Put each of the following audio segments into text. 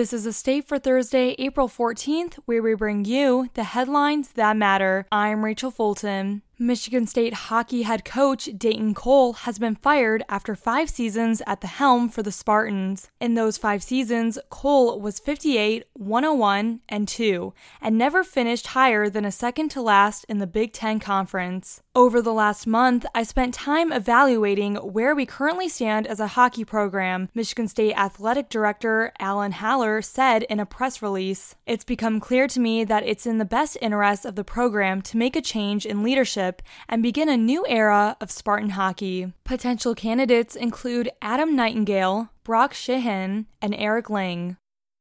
This is a state for Thursday, April 14th, where we bring you the headlines that matter. I'm Rachel Fulton. Michigan State hockey head coach Danton Cole has been fired after five seasons at the helm for the Spartans. In those five seasons, Cole was 58, 101, and 2, and never finished higher than a second to last in the Big Ten Conference. Over the last month, I spent time evaluating where we currently stand as a hockey program, Michigan State Athletic Director Alan Haller said in a press release. It's become clear to me that it's in the best interest of the program to make a change in leadership and begin a new era of Spartan hockey. Potential candidates include Adam Nightingale, Brock Sheahan, and Eric Lang.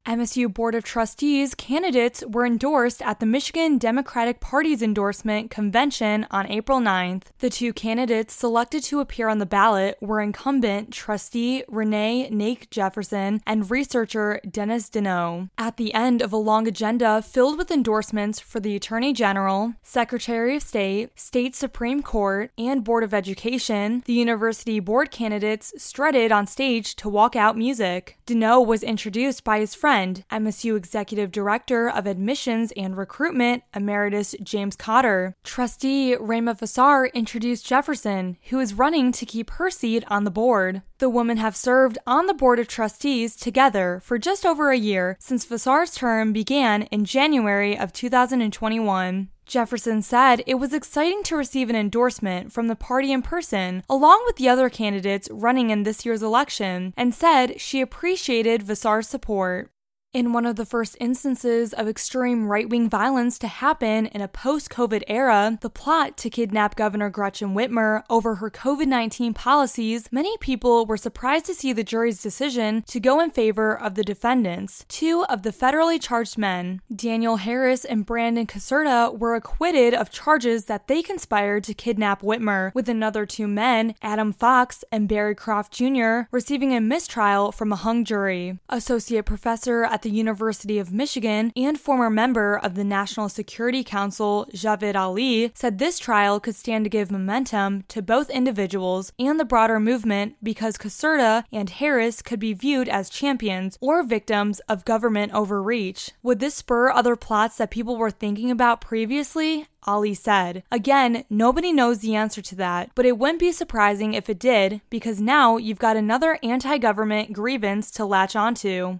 MSU Board of Trustees candidates were endorsed at the Michigan Democratic Party's endorsement convention on April 9th. The two candidates selected to appear on the ballot were incumbent trustee Renee Knake Jefferson and researcher Dennis Denno. At the end of a long agenda filled with endorsements for the Attorney General, Secretary of State, State Supreme Court, and Board of Education, the university board candidates strutted on stage to walk out music. Denno was introduced by his friend friend, MSU Executive Director of Admissions and Recruitment, Emeritus James Cotter. Trustee Rema Vassar introduced Jefferson, who is running to keep her seat on the board. The women have served on the Board of Trustees together for just over a year since Vassar's term began in January of 2021. Jefferson said it was exciting to receive an endorsement from the party in person, along with the other candidates running in this year's election, and said she appreciated Vassar's support. In one of the first instances of extreme right wing violence to happen in a post COVID era, the plot to kidnap Governor Gretchen Whitmer over her COVID 19 policies, many people were surprised to see the jury's decision to go in favor of the defendants. Two of the federally charged men, Daniel Harris and Brandon Caserta, were acquitted of charges that they conspired to kidnap Whitmer, with another two men, Adam Fox and Barry Croft Jr., receiving a mistrial from a hung jury. Associate Professor at at the University of Michigan and former member of the National Security Council, Javed Ali, said this trial could stand to give momentum to both individuals and the broader movement because Caserta and Harris could be viewed as champions or victims of government overreach. Would this spur other plots that people were thinking about previously? Ali said. Again, nobody knows the answer to that, but it wouldn't be surprising if it did, because now you've got another anti government grievance to latch onto.